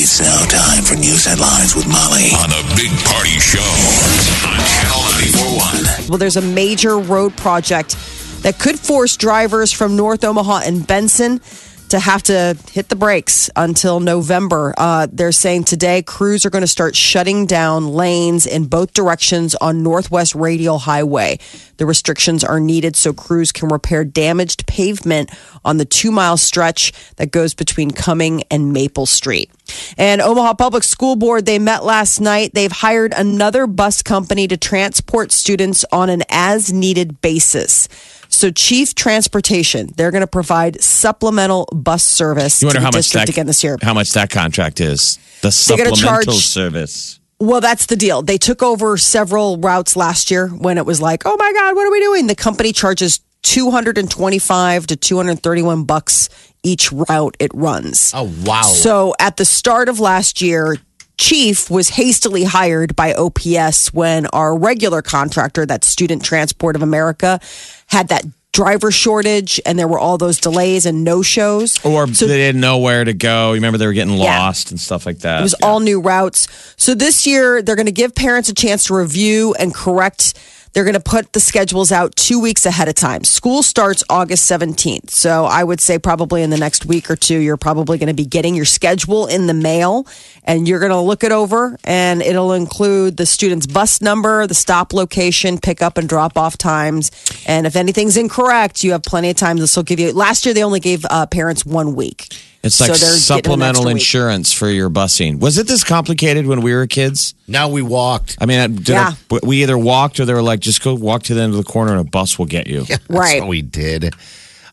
It's now time for news headlines with Molly on a big party show on Channel 941. Well, there's a major road project that could force drivers from North Omaha and Benson to have to hit the brakes until November. Uh, they're saying today crews are going to start shutting down lanes in both directions on Northwest Radial Highway. The restrictions are needed so crews can repair damaged pavement on the two mile stretch that goes between Cuming and Maple Street. And Omaha Public School Board, they met last night. They've hired another bus company to transport students on an as needed basis. So, Chief Transportation, they're going to provide supplemental bus service You to wonder the how much that again this year. how much that contract is. The They're gonna supplemental charge- service. Well, that's the deal. They took over several routes last year when it was like, oh my God, what are we doing? The company charges 225 to 231 bucks each route it runs. Oh wow! So at the start of last year, Chief was hastily hired by OPS when our regular contractor, that Student Transport of America, had that driver shortage and there were all those delays and no shows. Or So- they didn't know where to go. You remember they were getting Yeah. lost and stuff like that. It was all new routes. So this year, they're going to give parents a chance to review and correct. They're going to put the schedules out two weeks ahead of time. School starts August 17th. So I would say probably in the next week or two, you're probably going to be getting your schedule in the mail and you're going to look it over and it'll include the student's bus number, the stop location, pick up and drop off times. And if anything's incorrect, you have plenty of time. This will give you, last year they only gave uh, parents one week. It's like So they're getting an supplemental extra week. insurance for your busing. Was it this complicated when we were kids? now we walked. I mean, did Yeah. a- we either walked or they were like, just go walk to the end of the corner and a bus will get you. That's Right. what we did.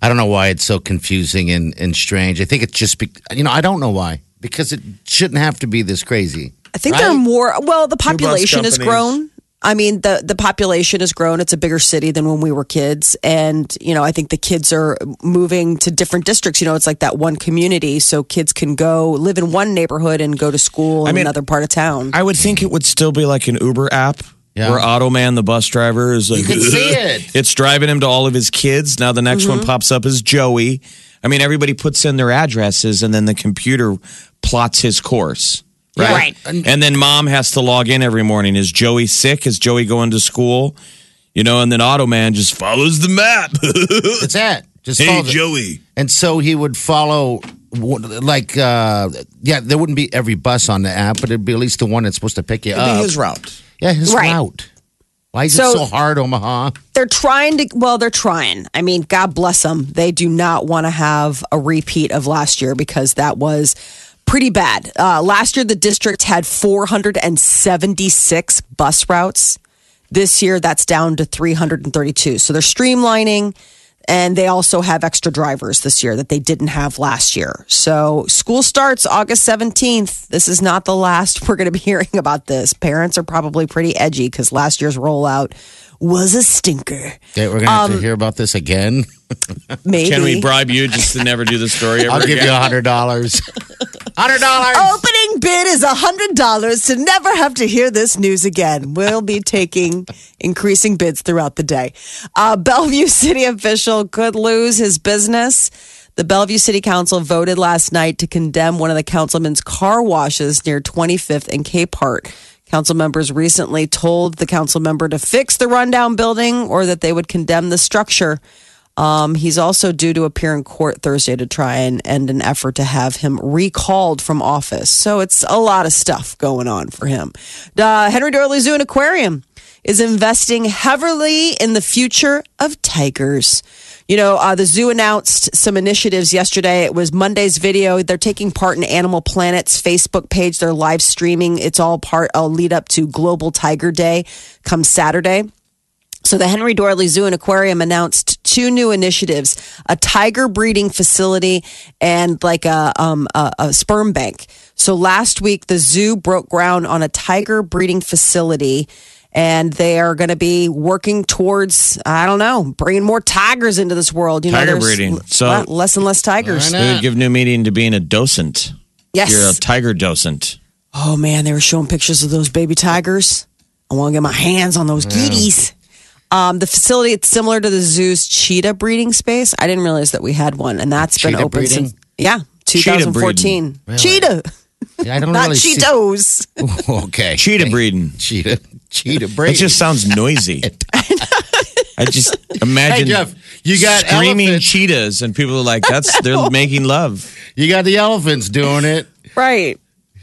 I don't know why it's so confusing and, and strange. I think it's just, be, you know, I don't know why. Because it shouldn't have to be this crazy. I think Right? there are more. Well, the population has grown. I mean, the the population has grown. It's a bigger city than when we were kids, and you know, I think the kids are moving to different districts. You know, it's like that one community, so kids can go live in one neighborhood and go to school in mean, another part of town. I would think it would still be like an Uber app Yeah. where Automan, the bus driver, is like, you can see it. It's driving him to all of his kids. Now the next Mm-hmm. one pops up as Joey. I mean, everybody puts in their addresses and then the computer plots his course. Right. Right. And then mom has to log in every morning. Is Joey sick? Is Joey going to school? You know, and then Automan just follows the map. It's that. Just follow the- Joey. And so he would follow, like, uh, yeah, there wouldn't be every bus on the app, but it'd be at least the one that's supposed to pick you It'd be up. his route. yeah, his Right. route. Why is So- it so hard, Omaha? they're trying to. Well, they're trying. I mean, God bless them. They do not want to have a repeat of last year because that was pretty bad. Uh, last year, the district had 476 bus routes. This year, that's down to 332. So they're streamlining. And they also have extra drivers this year that they didn't have last year. So school starts August 17th. This is not the last we're going to be hearing about this. Parents are probably pretty edgy because last year's rollout was a stinker. Okay, we're going to have to um, hear about this again. Maybe. Can we bribe you just to never do the story ever I'll give you a hundred dollars. Hundred dollars. Opening bid is a $100 to never have to hear this news again. We'll be taking increasing bids throughout the day. A Bellevue City official could lose his business. The Bellevue City Council voted last night to condemn one of the councilman's car washes near 25th and Capehart. Council members recently told the council member to fix the rundown building or that they would condemn the structure. Um, he's also due to appear in court Thursday to try and end an effort to have him recalled from office. So it's a lot of stuff going on for him. Uh, Henry Doorly Zoo and Aquarium is investing heavily in the future of tigers. You know, uh, the zoo announced some initiatives yesterday. It was Monday's video. They're taking part in Animal Planet's Facebook page. They're live streaming. It's all part, a lead up to Global Tiger Day come Saturday. So the Henry Doorly Zoo and Aquarium announced two new initiatives: a tiger breeding facility and like a um, a, a sperm bank. So last week, the zoo broke ground on a tiger breeding facility. And they are going to be working towards, I don't know, bringing more tigers into this world. You know, Tiger there's breeding. So- less and less tigers. They would give new meaning to being a docent. Yes. You're a tiger docent. Oh man, they were showing pictures of those baby tigers. I want to get my hands on those kitties. Um, the facility it's similar to the zoo's cheetah breeding space. I didn't realize that we had one, and that's been Cheetah open breeding? since yeah, Cheetah 2014. Really? Cheetah, Yeah, I don't not really see- Cheetos. okay. Cheetah breeding. Cheetah. Cheetah It breeding. just sounds noisy. I just imagine Hey, Jeff, you got screaming elephants. cheetahs, and people are like, "That's they're making love." You got the elephants doing it. Right.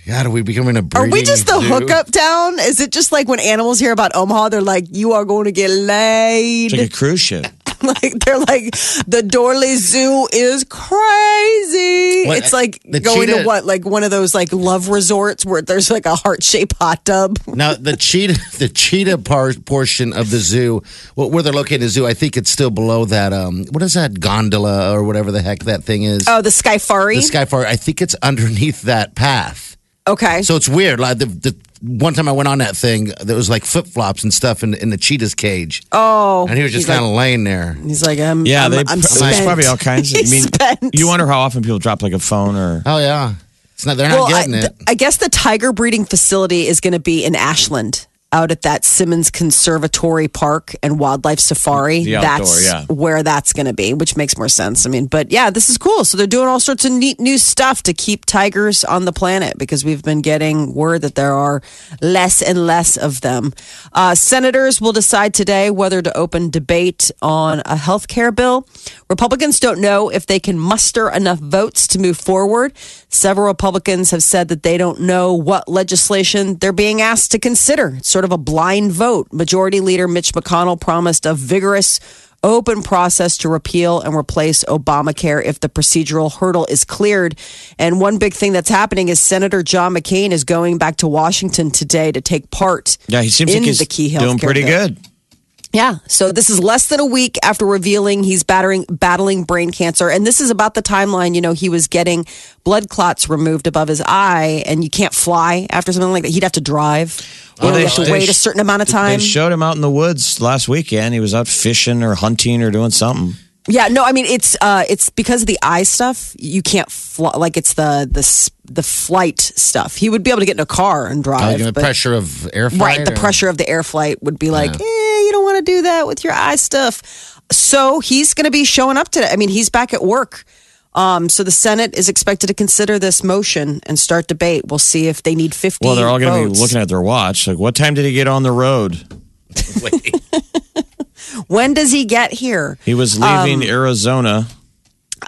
God, are we becoming a Are we just the zoo? hookup town? Is it just like when animals hear about Omaha, they're like, "You are going to get laid." It's like a cruise ship. like they're like the Doorly Zoo is crazy. What, it's like going to what, like one of those like love resorts where there's like a heart shaped hot tub. Now the cheetah, the cheetah part portion of the zoo, well, where they're located, the zoo. I think it's still below that. Um, what is that gondola or whatever the heck that thing is? Oh, the Skyfari. the Skyfari. I think it's underneath that path. okay. So it's weird. Like the, the one time I went on that thing, there was like flip flops and stuff in, in the cheetah's cage, oh, and he was just kind of laying there. He's like, I'm. Yeah, I'm, they, I'm there's spent. probably all kinds. Of, I mean, spent. you wonder how often people drop like a phone or Oh yeah, it's not. They're not Well, I, getting it. I guess the tiger breeding facility is going to be in Ashland. Out at that Simmons Conservatory Park and Wildlife Safari. The outdoor, that's yeah. where that's going to be, which makes more sense. I mean, but yeah, this is cool. So they're doing all sorts of neat new stuff to keep tigers on the planet because we've been getting word that there are less and less of them. Uh, senators will decide today whether to open debate on a health care bill. Republicans don't know if they can muster enough votes to move forward. Several Republicans have said that they don't know what legislation they're being asked to consider. It's sort of a blind vote. Majority Leader Mitch McConnell promised a vigorous open process to repeal and replace Obamacare if the procedural hurdle is cleared. And one big thing that's happening is Senator John McCain is going back to Washington today to take part yeah, he seems in like he's the key doing pretty good. Yeah. So this is less than a week after revealing he's battering, battling brain cancer. And this is about the timeline, you know, he was getting blood clots removed above his eye and you can't fly after something like that. He'd have to drive. You know, you have to they wait a certain amount of time. They showed him out in the woods last weekend. He was out fishing or hunting or doing something. Yeah, no, I mean it's uh it's because of the eye stuff. You can't fly like it's the the the flight stuff. He would be able to get in a car and Oh, drive. the but- pressure of air flight. Right, the or- pressure of the air flight would be like, eh, you don't want to do that with your eye stuff. So he's going to be showing up today. I mean, he's back at work. Um, so the Senate is expected to consider this motion and start debate. We'll see if they need 50 Well, they're all going to be looking at their watch. Like, what time did he get on the road? When does he get here? He was Um, leaving Arizona.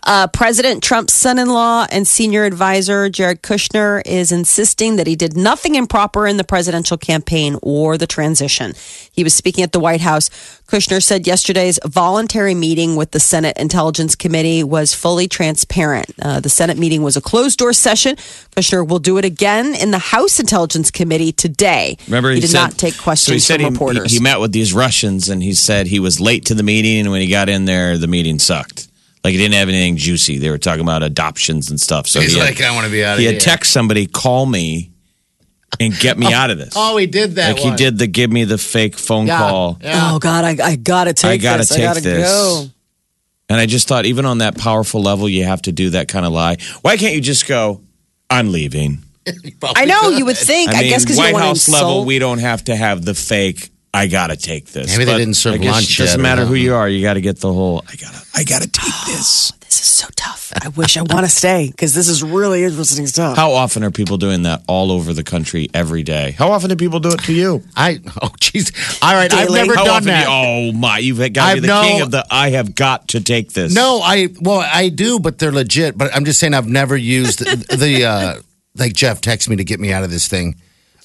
Uh, President Trump's son in law and senior advisor, Jared Kushner, is insisting that he did nothing improper in the presidential campaign or the transition. He was speaking at the White House. Kushner said yesterday's voluntary meeting with the Senate Intelligence Committee was fully transparent. Uh, the Senate meeting was a closed door session. Kushner will do it again in the House Intelligence Committee today. Remember, he, he, did said, not take questions so he said from he, reporters. He, he met with these Russians and he said he was late to the meeting. And when he got in there, the meeting sucked. Like he didn't have anything juicy. They were talking about adoptions and stuff. So He's he had, like, I want to be out of he here. had text somebody, call me and get me oh, out of this. Oh, he did that. like he did the give me the fake phone Yeah, call. yeah. oh, God, I, I got to take I gotta this. take I got to this. go. And I just thought, even on that powerful level, you have to do that kind of lie. Why can't you just go, I'm leaving? I know, could. you would think. I I, mean, guess because you White don't want House to level, we don't have to have the fake. I gotta take this. Maybe they didn't serve I guess lunch It doesn't yet or matter who something. you are. You got to get the whole. I gotta. I gotta take this. This is so tough. I wish I want to stay because this is really interesting stuff. How often are people doing that all over the country every day? How often do people do it to you? I oh jeez. All right, I've never How done often? that. Do you, oh my! You've got to be I've the no- king of the. I have got to take this. No, I well, I do, but they're legit. But I'm just saying, I've never used the uh, like Jeff texted me to get me out of this thing.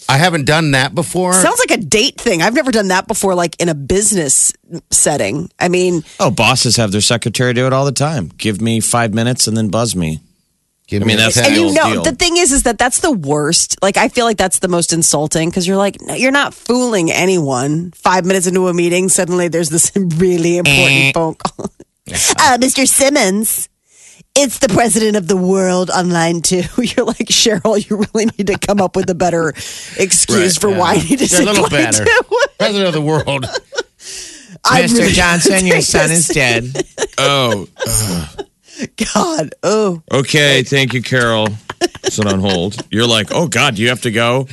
I haven't done that before. Sounds like a date thing. I've never done that before, like in a business setting. I mean, Oh, bosses have their secretary do it all the time. Give me five minutes and then buzz me. Give I mean, me that's tech. And you know, deal. the thing is, is that that's the worst. Like, I feel like that's the most insulting because you're like, no, you're not fooling anyone. Five minutes into a meeting, suddenly there's this really important phone call. uh, Mr. Simmons, it's the president of the world online too. You're like, Cheryl, you really need to come up with a better excuse for why you need to Yeah, a little decline better. President of the world. Mr. really Johnson, your son is dead. Oh, God. Oh, okay. Thank you, Carol. Sit on hold. You're like, oh God, you have to go.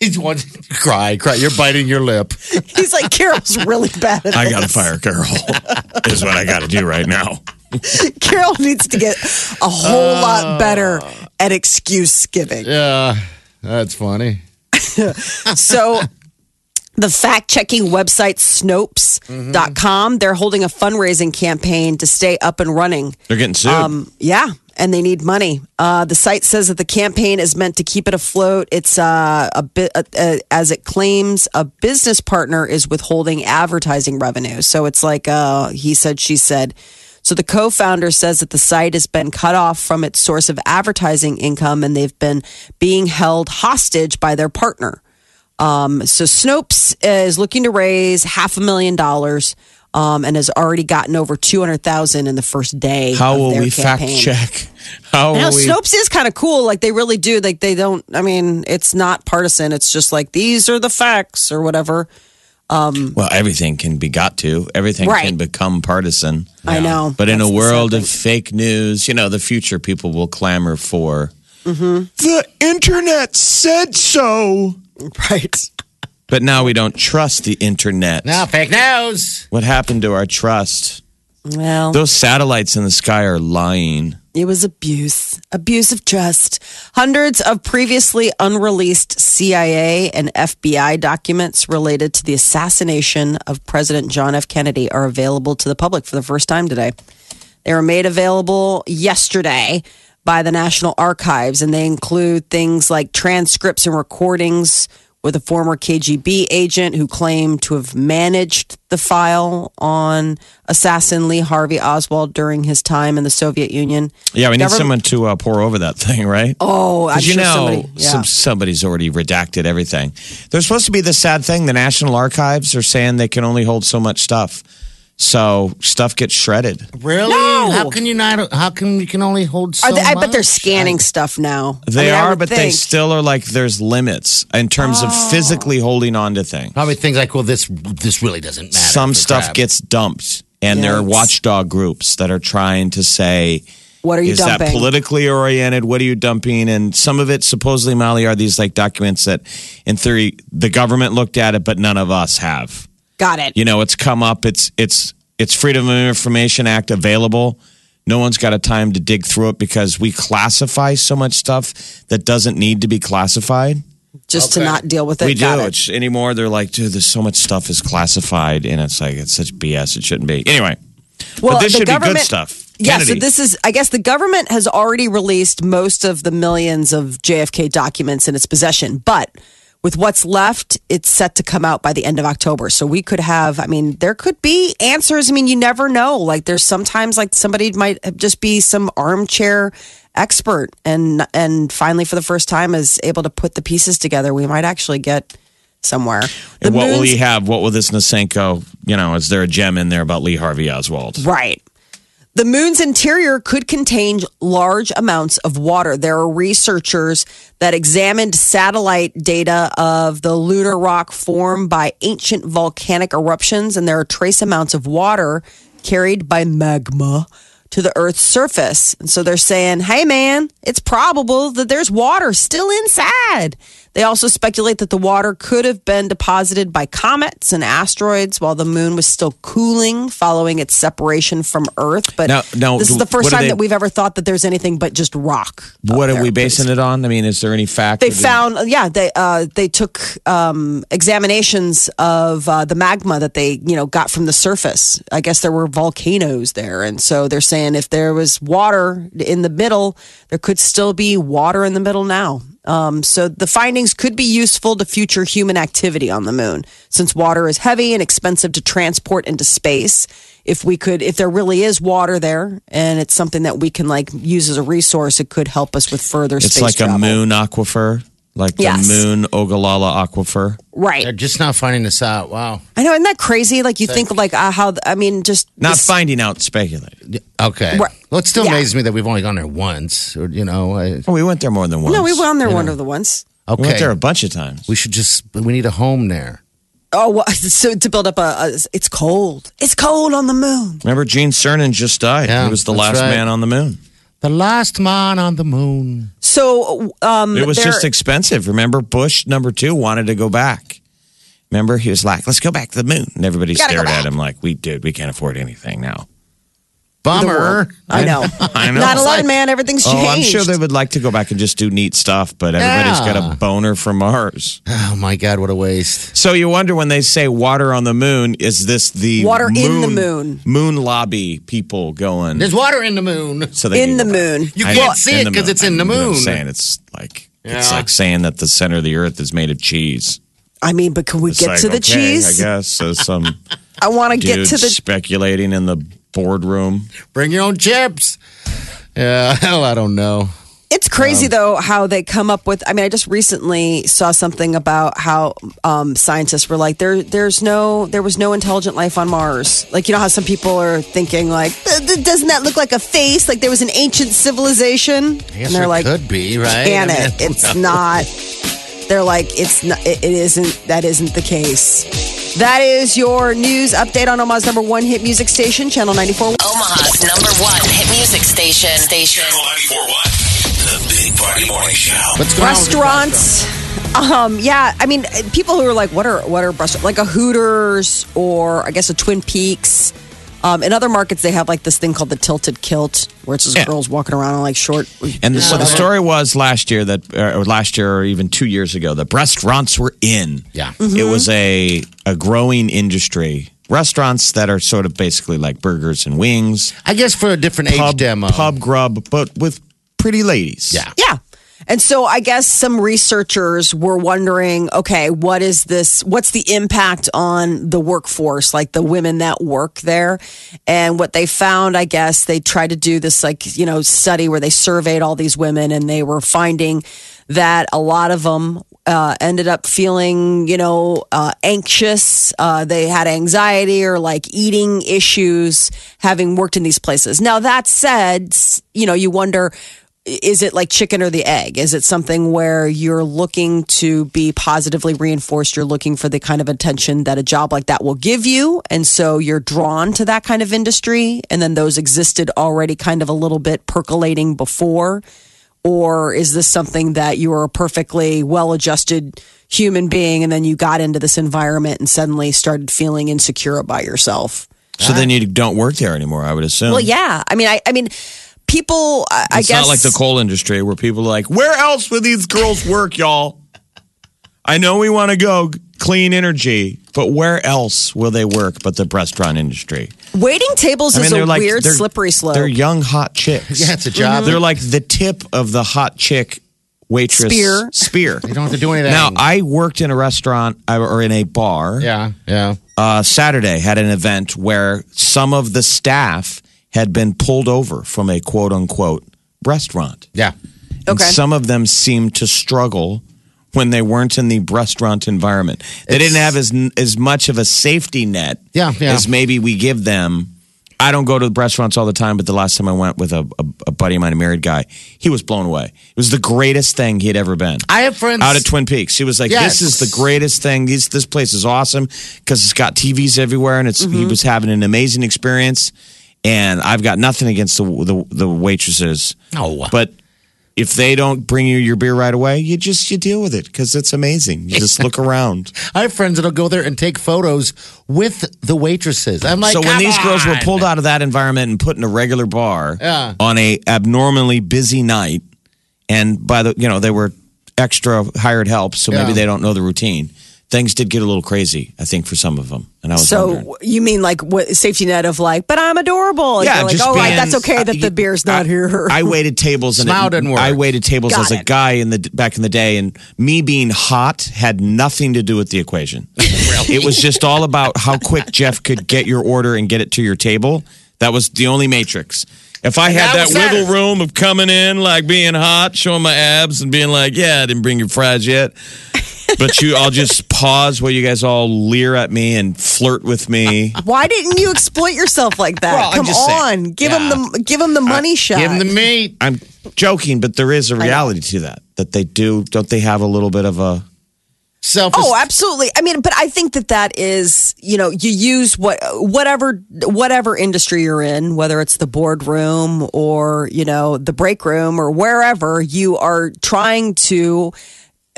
He's one cry, cry. You're biting your lip. he's like, Carol's really bad at I this. gotta fire Carol. is what I gotta do right now. Carol needs to get a whole lot better at excuse giving. Yeah, that's funny. So the fact checking website Snopes.com, they're holding a fundraising campaign to stay up and running. They're getting sued. Um, yeah, and they need money. Uh, the site says that the campaign is meant to keep it afloat. It's uh, a bit uh, uh, as it claims a business partner is withholding advertising revenue. So it's like uh, he said, she said. So the co-founder says that the site has been cut off from its source of advertising income, and they've been being held hostage by their partner. Um, so Snopes is looking to raise half a million dollars. Um, and has already gotten over two hundred thousand in the first day. How will we campaign. fact check? How Now, will we? Snopes is kind of cool. Like they really do. Like they don't. I mean, it's not partisan. It's just like these are the facts or whatever. Um, well, everything can be got to. Everything Right. can become partisan. I know. But in a world sad of fake news, you know, the future people will clamor for. Mm-hmm. The internet said so. right. But now we don't trust the internet. Now, fake news. What happened to our trust? Well, Those satellites in the sky are lying. it was abuse, abuse of trust. Hundreds of previously unreleased CIA and FBI documents related to the assassination of President John F. Kennedy are available to the public for the first time today. They were made available yesterday by the National Archives, and they include things like transcripts and recordings with a former KGB agent who claimed to have managed the file on assassin Lee Harvey Oswald during his time in the Soviet Union. Yeah, we need someone to uh, pour over that thing, right? Oh, Because you sure know, somebody. Yeah. some, somebody's already redacted everything. There's supposed to be this sad thing. The National Archives are saying they can only hold so much stuff. So stuff gets shredded. Really? No. How can you not? How can you can only hold so Are they, I bet they're much? scanning stuff now. I They mean, are, would but they still are like there's limits in terms of Oh. physically holding on to things. Probably things like, well, this this really doesn't matter. Some stuff crap. gets dumped, and there are watchdog groups that are trying to say, What are you is dumping? that politically oriented? What are you dumping? And some of it supposedly, Molly, are these like documents that, in theory, the government looked at it, but none of us have. Got it. You know, it's come up. It's it's it's Freedom of Information Act available. No one's got a time to dig through it because we classify so much stuff that doesn't need to be classified. Just to not deal with it. We do. Got it. It's anymore. They're like, dude, there's so much stuff is classified, and it's like it's such BS. It shouldn't be. Anyway, Well, but this the should be good government- stuff. Yeah, so this is, I guess the government has already released most of the millions of JFK documents in its possession, but with what's left, it's set to come out by the end of October. So we could have, I mean, there could be answers. I mean, you never know. Like there's sometimes like somebody might just be some armchair expert and and finally for the first time is able to put the pieces together. We might actually get somewhere. The and what will he have? What will this Nosenko? You know, is there a gem in there about Lee Harvey Oswald? Right. The moon's interior could contain large amounts of water. There are researchers that examined satellite data of the lunar rock formed by ancient volcanic eruptions, and there are trace amounts of water carried by magma to the Earth's surface. And so they're saying, hey, man, it's probable that there's water still inside. They also speculate that the water could have been deposited by comets and asteroids while the moon was still cooling following its separation from Earth. But Now- now, this is the first time they- that we've ever thought that there's anything but just rock. What are we basing it on? I mean, is there any fact? They found, yeah, they uh, they took um, examinations of uh, the magma that they, you know, got from the surface. I guess there were volcanoes there, and so they're saying if there was water in the middle, there could still be water in the middle now. Um, so the findings could be useful to future human activity on the moon, since water is heavy and expensive to transport into space. if we could, if there really is water there, and it's something that we can like use as a resource, it could help us with further. It's space like travel. a moon aquifer, like Yes. the moon Ogallala aquifer. right? They're just not finding this out. Wow. I know, isn't that crazy? Like you think like uh, how I mean, just Not this- finding out, speculating. Okay. Right. Well, it still Yeah. amazes me that we've only gone there once. Or, you know, I, Oh, we went there more than once. No, we went on there one of the ones. okay. We went there a bunch of times. we should just, we need a home there. Oh, well, so to build up a, a, it's cold. It's cold on the moon. Remember, Gene Cernan just died. Yeah, he was the last right. man on the moon. The last man on the moon. So, um, It was just expensive. Remember, Bush number two wanted to go back. Remember, he was like, "Let's go back to the moon," and everybody stared at him like, "We dude, we can't afford anything now." Bummer. I know. I know. Not It's alone, man. Everything's Oh, changed. I'm sure they would like to go back and just do neat stuff, but everybody's got a boner for Mars. Oh my God, what a waste. So you wonder when they say water on the moon, is this the Water in the moon. moon lobby people going? There's water in the moon. so they in the go back? moon. You I can't know, see it the 'cause moon. it's in the I know what I'm moon. saying it's like it's Yeah. like saying that the center of the earth is made of cheese. I mean, but can we It's get like, to the okay, cheese? I guess so. Some I want to dude get to the. speculating in the boardroom. Bring your own chips. Yeah, hell, I don't know. It's Um, crazy though how they come up with. I mean, I just recently saw something about how um, scientists were like, there, there's no, there was no intelligent life on Mars. Like you know how some people are thinking like, "Th- th- doesn't that look like a face? Like there was an ancient civilization, I and guess they're there like, could be, right? can I mean, it? I It's know. not. They're like, it's not. It, it isn't. That isn't the case. That is your news update on Omaha's number one hit music station, Channel 94. Omaha's number one hit music station. Station. Channel 941. The Big Party Morning Show. What's going on with restaurants. Um, yeah, I mean, people who are like, what are what are restaurants like a Hooters or I guess a Twin Peaks. Um, in other markets, they have like this thing called the tilted kilt, where it's just Yeah. girls walking around in like short. And the, so the story was last year that, or last year, or even two years ago, that restaurants were in. Yeah. Mm-hmm. It was a a growing industry. Restaurants that are sort of basically like burgers and wings, I guess for a different age demo. pub grub, but with pretty ladies. Yeah. Yeah. And so I guess some researchers were wondering, okay, what is this? What's the impact on the workforce, like the women that work there? And what they found, I guess, they tried to do this like, you know, study where they surveyed all these women and they were finding that a lot of them uh, ended up feeling, you know, uh, anxious. Uh, they had anxiety or like eating issues having worked in these places. Now, that said, you know, you wonder, is it like chicken or the egg? Is it something where you're looking to be positively reinforced? You're looking for the kind of attention that a job like that will give you. And so you're drawn to that kind of industry. And then those existed already kind of a little bit percolating before. Or is this something that you were a perfectly well adjusted human being and then you got into this environment and suddenly started feeling insecure about yourself? So then you don't work there anymore, I would assume. Well, yeah. I mean, I, I mean, people, I, I It's guess. not like the coal industry where people are like, where else would these girls work, y'all? I know we want to go clean energy, but where else will they work but the restaurant industry? Waiting tables I mean, is they're a like weird they're- slippery slope. They're young, hot chicks. Yeah, it's a job. They're like the tip of the hot chick waitress Spear. Spear. You don't have to do anything. Now, I worked in a restaurant uh, or in a bar. yeah, yeah. Uh, Saturday had an event where some of the staff had been pulled over from a quote unquote restaurant. Yeah. And Okay. some of them seemed to struggle when they weren't in the restaurant environment. They didn't have as as much of a safety net Yeah, yeah. as maybe we give them. I don't go to restaurants all the time, but the last time I went with a, a, a buddy of mine, a married guy, he was blown away. It was the greatest thing he had ever been. I have friends out at Twin Peaks. He was like, Yes. "This is the greatest thing. This this place is awesome because it's got TVs everywhere, and it's he Mm-hmm. was having an amazing experience." And I've got nothing against the the, the waitresses, No. but if they don't bring you your beer right away, you just you deal with it because it's amazing. You just look around. I have friends that'll go there and take photos with the waitresses. I'm like, so when "Come these girls were pulled out of that environment and put in a regular bar Yeah. on a abnormally busy night, and by the you know they were extra hired help, so maybe Yeah. they don't know the routine. Things did get a little crazy. I think for some of them, and I was wondering. So you mean like what safety net of like, but I'm adorable. Like, Yeah, you're like, just oh right, that's okay that the beer's not I, here. I waited tables and Smile it- didn't work. I waited tables Got as a guy in the back in the day, and me being hot had nothing to do with the equation. It was just all about how quick Jeff could get your order and get it to your table. That was the only matrix. If I had that that, was that. wiggle room of coming in, like being hot, showing my abs, and being like, "Yeah, I didn't bring your fries yet," but you, I'll just pause while you guys all leer at me and flirt with me. Why didn't you exploit yourself like that? Well, I'm Come just on, saying. give him the give him the money shot. Give him the meat. I'm joking, but there is a reality to that. That they do. Don't they have a little bit of a? Self. Oh, absolutely. I mean, but I think that that is, you know, you use what whatever whatever industry you're in, whether it's the boardroom or, you know, the break room or wherever, you are trying to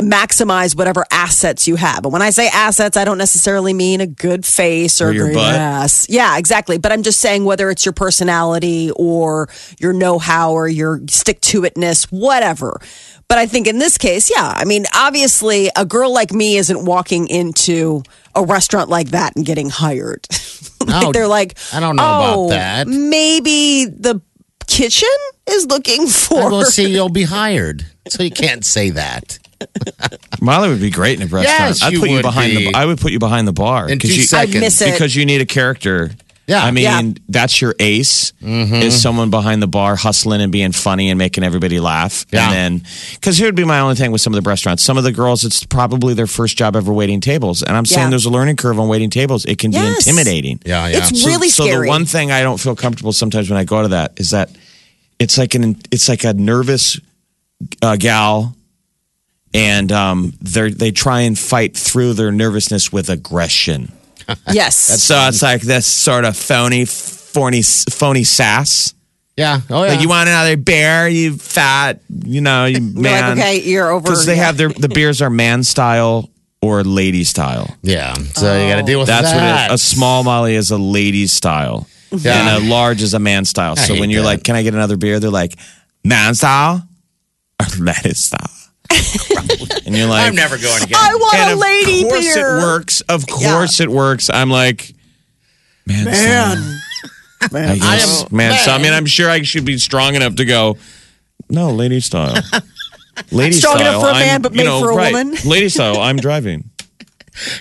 maximize whatever assets you have. And when I say assets, I don't necessarily mean a good face or, Or your butt. ass. Yeah, exactly. But I'm just saying whether it's your personality or your know-how or your stick-to-itness, whatever. But I think in this case, yeah. I mean, obviously, a girl like me isn't walking into a restaurant like that and getting hired. like No, they're like, I don't know about "Oh, that." Maybe the kitchen is looking for. Well, see, you'll be hired, so you can't say that. Molly would be great in a restaurant. Yes, I'd you put you would behind be. the. I would put you behind the bar In two you, seconds. I miss it. because you need a character. Yeah. I mean Yeah. that's your ace is someone behind the bar hustling and being funny and making everybody laugh. Yeah. And then because here would be my only thing with some of the restaurants. Some of the girls, it's probably their first job ever waiting tables, and I'm saying Yeah. there's a learning curve on waiting tables. It can be intimidating. Yeah, yeah. It's So- really so, scary. the one thing I don't feel comfortable sometimes when I go to that is that it's like an it's like a nervous uh, gal, and um, they they try and fight through their nervousness with aggression. yes. So it's like this sort of phony, phony, phony sass. Yeah. Oh, yeah. Like you want another beer, you fat, you know, you You're man. like, okay, you're over. Because they yeah. have their the beers are man style or lady style. yeah. So you got to deal with that. That's what that. it is. A small Molly is a lady style, Yeah. and a large is a man style. I so hate when you're that. like, "Can I get another beer?" They're like, "Man style or lady style," and you're like, I'm never going again. I want and a of lady course beer. it works. Of course it works. I'm like, man, man. man. I guess, am- man. So I mean. I'm sure I should be strong enough to go. No, lady style. Lady Strong style. enough for a man, I'm- but you made know, for a right. woman. Lady style. I'm driving.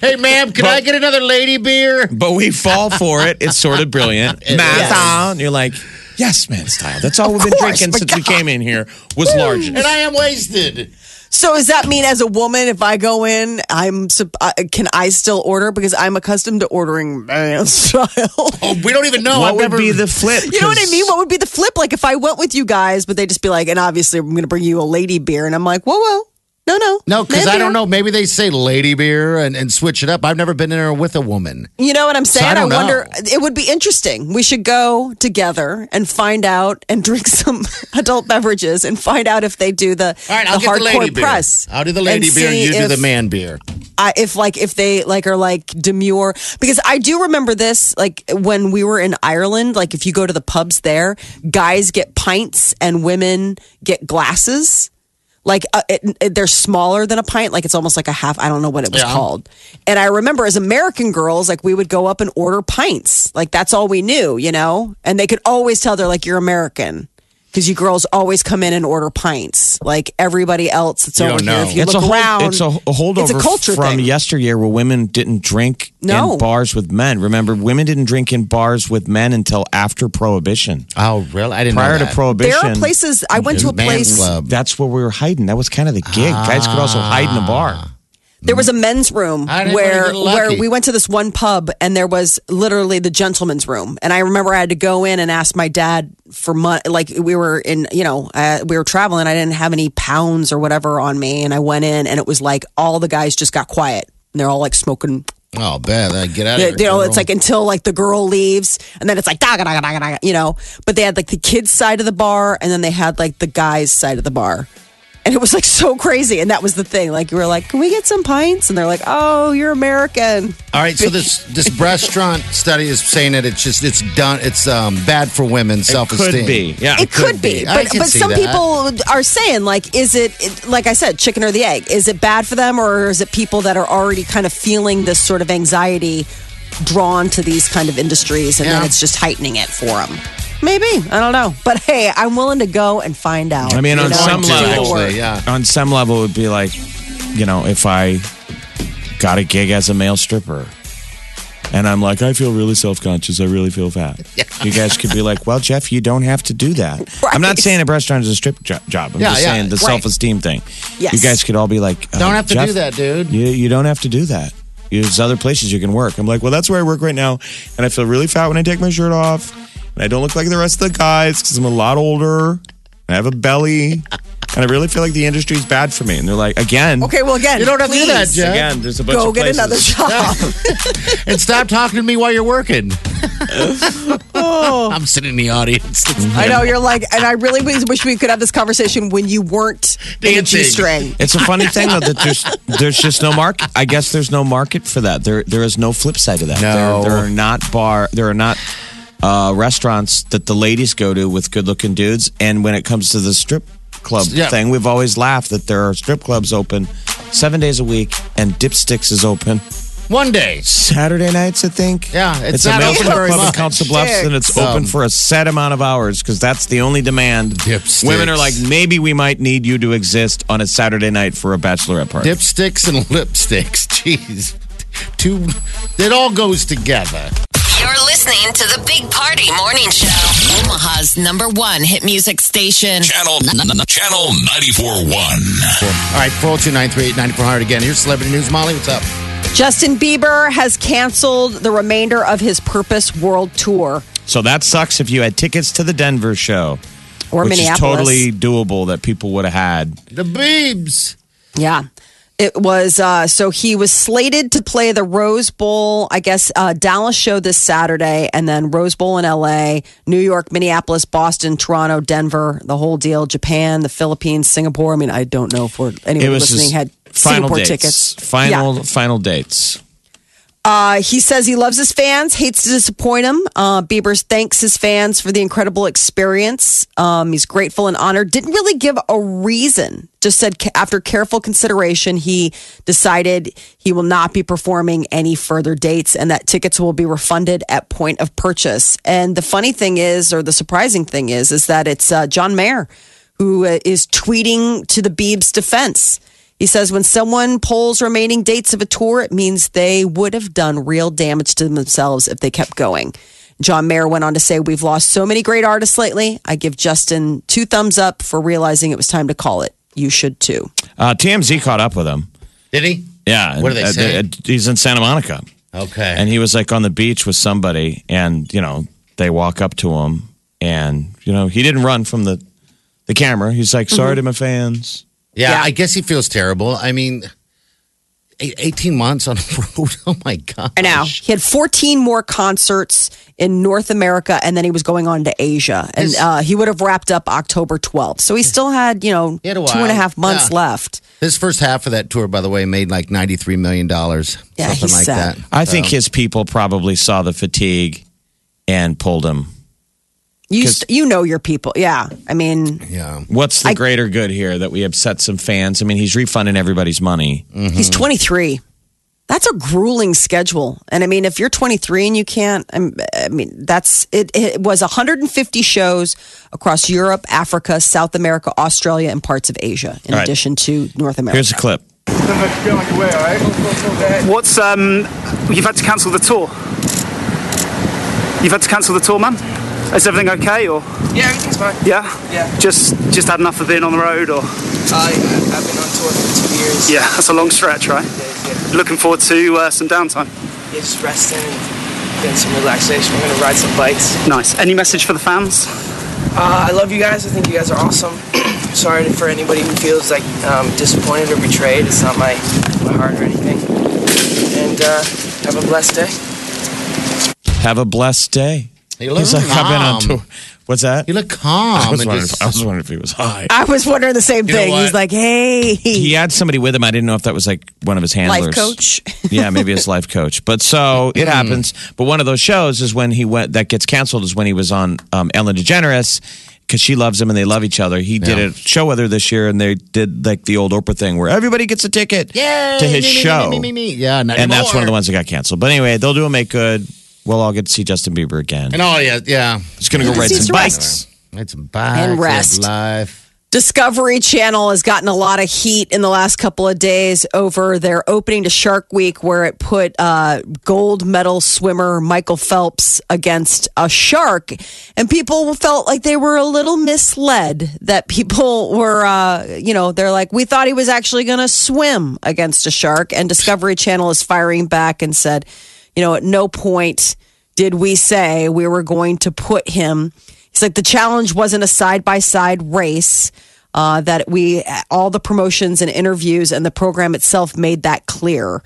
Hey, ma'am, can But- I get another lady beer? But we fall for it. It's sort of brilliant. man is. style. And you're like, yes, man style. That's all we've been course, drinking my since we came in here was large. And I am wasted. So does that mean, as a woman, if I go in, I'm uh, can I still order because I'm accustomed to ordering man style? Oh, we don't even know. what I've would never be the flip? You know what I mean? What would be the flip? Like if I went with you guys, but they'd just be like, and obviously I'm going to bring you a lady beer, and I'm like, whoa, whoa, no, no, No, because I don't know. Maybe they say lady beer and, and switch it up. I've never been in there with a woman. You know what I'm saying? I don't wonder. know. It would be interesting. We should go together and find out and drink some adult beverages and find out if they do the All right, I'll the get the lady hardcore beer. press. I'll do the lady and beer. You do the man beer. I, if like if they like are like demure because I do remember this like when we were in Ireland like if you go to the pubs there guys get pints and women get glasses like uh, it, it- they're smaller than a pint. Like it's almost like a half I don't know what it was Yeah. called. And I remember as American girls like we would go up and order pints. Like that's all we knew you know? And they could always tell they're like you're American because you girls always come in and order pints like everybody else that's You over don't here if you it's look a hold, around It's a, a holdover it's a culture from thing. yesteryear where women didn't drink No. in bars with men. Remember, women didn't drink in bars with men until after Prohibition. Oh, really? I didn't Prior know to that. Prohibition, There are places I went to a place. club. that's where we were hiding. That was kind of the gig. Guys could also hide in a bar. Ah. There was a men's room where wanna get lucky. where we went to this one pub and there was literally the gentleman's room. And I remember I had to go in and ask my dad for money. Like we were in, you know, uh, we were traveling. I didn't have any pounds or whatever on me, and I went in and it was like all the guys just got quiet. And they're all like smoking Oh, bad. Uh, Get out of you here. know, girl. it's like until like the girl leaves, and then it's like daga daga daga daga, you know. But they had like the kids' side of the bar, and then they had like the guys' side of the bar, And it was like so crazy. And that was the thing. Like, you were like, can we get some pints? And they're like, oh, you're American. All right, so this this restaurant study is saying that it's just it's done it's um, bad for women self esteem. Could be. Yeah. It could be, I but can but see some that. people are saying like, is it it- like I said, chicken or the egg? Is it bad for them, or is it people that are already kind of feeling this sort of anxiety, drawn to these kind of industries, and then it's just heightening it for them? Maybe I don't know, but hey, I'm willing to go and find out. I mean, you on know, some do level, actually, yeah. on some level, it would be like, you know, if I got a gig as a male stripper. And I'm like, I feel really self conscious. I really feel fat. You guys could be like, well, Jeff, you don't have to do that. I'm not saying a restaurant is a strip jo- job. I'm Yeah, just yeah, saying the right. self esteem thing. Yes. You guys could all be like, uh, Don't have to Jeff, do that, dude. You, you don't have to do that. There's other places you can work. I'm like, well, that's where I work right now. And I feel really fat when I take my shirt off. And I don't look like the rest of the guys because I'm a lot older. And I have a belly. And I really feel like the industry is bad for me. And they're like, again, Okay, well, again, You don't have to do that, please Jeff. again, there's a bunch of things. Go of get places. another job. And stop talking to me while you're working. Oh. I'm sitting in the audience. I know you're like, and I really wish we could have this conversation when you weren't in a Dancing. G-string. It's a funny thing though that there's there's just no market. I guess there's no market for that. There there is no flip side to that. No. There, there are not bar. There are not uh, restaurants that the ladies go to with good looking dudes. And when it comes to the strip club Yeah. thing, we've always laughed that there are strip clubs open seven days a week and Dipsticks is open One day. Saturday nights. I think. Yeah, it's a not male open strip very club in. Council Bluffs, and it's Um, open for a set amount of hours because that's the only demand. Dipsticks. Women are like, maybe we might need you to exist on a Saturday night for a bachelorette party. Dipsticks and lipsticks. Jeez. Two it all goes together. You're listening to the Big Party Morning Show. Omaha's number one hit music station. Channel Channel 94.1. All right, 402 938 9400 again. Here's celebrity news. Molly, what's up? Justin Bieber has canceled the remainder of his Purpose World Tour. So that sucks if you had tickets to the Denver show, Or which is Minneapolis. totally doable that people would have had. The Beebs. Yeah. It was uh, so he was slated to play the Rose Bowl, I guess, uh, Dallas show this Saturday, and then Rose Bowl in LA, New York, Minneapolis, Boston, Toronto, Denver, the whole deal, Japan, the Philippines, Singapore. I mean, I don't know if anyone listening had final Singapore dates. tickets. Final Yeah. final dates. Uh, he says he loves his fans, hates to disappoint them. Uh, Bieber thanks his fans for the incredible experience. Um, he's grateful and honored. Didn't really give a reason. Just said after careful consideration, he decided he will not be performing any further dates and that tickets will be refunded at point of purchase. And the funny thing is, or the surprising thing is, is that it's uh, John Mayer who uh, is tweeting to the Beebs' defense. He says when someone polls remaining dates of a tour, it means they would have done real damage to themselves if they kept going. John Mayer went on to say, We've lost so many great artists lately. I give Justin two thumbs up for realizing it was time to call it. You should too. Uh, TMZ caught up with him. Did he? Yeah. What did they uh, say? uh, he's in Santa Monica. Okay. And he was like on the beach with somebody, and you know they walk up to him, and you know he didn't run from the the camera. He's like, "Sorry to my fans." Yeah, Yeah. I guess he feels terrible. I mean, 18 months on the road. Oh my God. I know. He had 14 more concerts in North America, and then he was going on to Asia. And His- uh, he would have wrapped up October 12th. So he still had, you know, He had a two and a while. half months Yeah. left. His first half of that tour, by the way, made like $93 million. Yeah, something he's like sad. that. I think his people probably saw the fatigue and pulled him. You, 'Cause- st- you know your people. Yeah. I mean, Yeah. What's the I- greater good here that we upset some fans? I mean, he's refunding everybody's money. He's 23. That's a grueling schedule. And I mean, if you're 23 and you can't, I'm- mean, that's it. It was 150 shows across Europe, Africa, South America, Australia, and parts of Asia, in All right. addition to North America. Here's a clip. What's um? You've had to cancel the tour. You've had to cancel the tour, man. Is everything okay, or Yeah, everything's fine. yeah? Yeah. Just just had enough of being on the road, or Uh, I've been on tour for two years. yeah, that's a long stretch, right? Yeah, yeah. Looking forward to uh, some downtime. Yeah, just resting and getting some relaxation. We're gonna ride some bikes. Nice. Any message for the fans? Uh, I love you guys. I think you guys are awesome. Sorry for anybody who feels like um, disappointed or betrayed. It's not my my heart or anything. And uh, have a blessed day. Have a blessed day. He He's learned like, I've been on tour What's that? You look calm. I was, and wondering just- if, I was wondering if he was high. I was wondering the same You know thing. He's like, hey, He had somebody with him. I didn't know if that was like one of his handlers. life coach. yeah, maybe his life coach. But so it happens. But one of those shows is when he went that gets canceled is when he was on um, Ellen DeGeneres because she loves him and they love each other. He did a show with her this year and they did like the old Oprah thing where everybody gets a ticket Yay, to his me, me, me, show. Me, me, me, me. Yeah, not and that's one of the anymore. ones that got canceled. But anyway, they'll do a make good. We'll all get to see Justin Bieber again. And oh yeah, yeah. He's going to go ride some needs to bikes. It's bikes And rest. life. Discovery Channel has gotten a lot of heat in the last couple of days over their opening to Shark Week, where it put uh, gold medal swimmer Michael Phelps against a shark. And people felt like they were a little misled that people were, uh, you know, they're like, we thought he was actually going to swim against a shark. And Discovery Channel is firing back and said, you know, at no point did we say we were going to put him. He's like, the challenge wasn't a side by side race. Uh, that we, all the promotions and interviews and the program itself made that clear.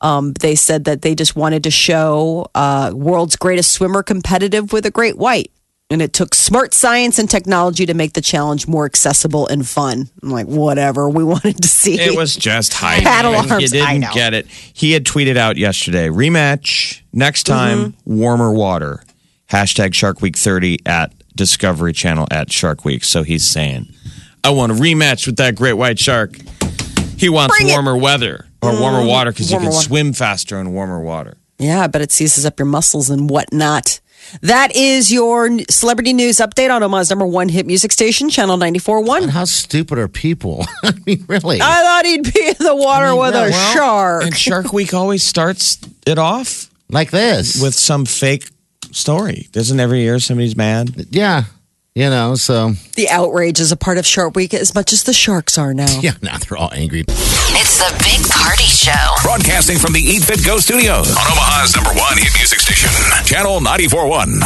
Um, they said that they just wanted to show uh, world's greatest swimmer competitive with a great white. And it took smart science and technology to make the challenge more accessible and fun. I'm like, whatever. We wanted to see. It was just hype. Paddle You arms, I didn't know. get it. He had tweeted out yesterday rematch next time, Mm-hmm. warmer water. Hashtag Shark Week 30 at Discovery Channel at Shark Week. So he's saying, I want a rematch with that great white shark. He wants Bring it. warmer weather or warmer water because you can water. swim faster in warmer water. Yeah, but it seizes up your muscles and whatnot. That is your celebrity news update on Omaha's number one hit music station, Channel 94.1. And how stupid are people? I mean, really? I thought he'd be in the water with a Well, shark. And Shark Week always starts it off like this. with some fake story. Doesn't every year somebody's mad? yeah, you know. So The outrage is a part of Shark Week as much as the sharks are now. yeah, now they're all angry. It's the Big Party Show. Broadcasting from the Eat Fit Go studios on Omaha's number one hit music station, Channel 94.1.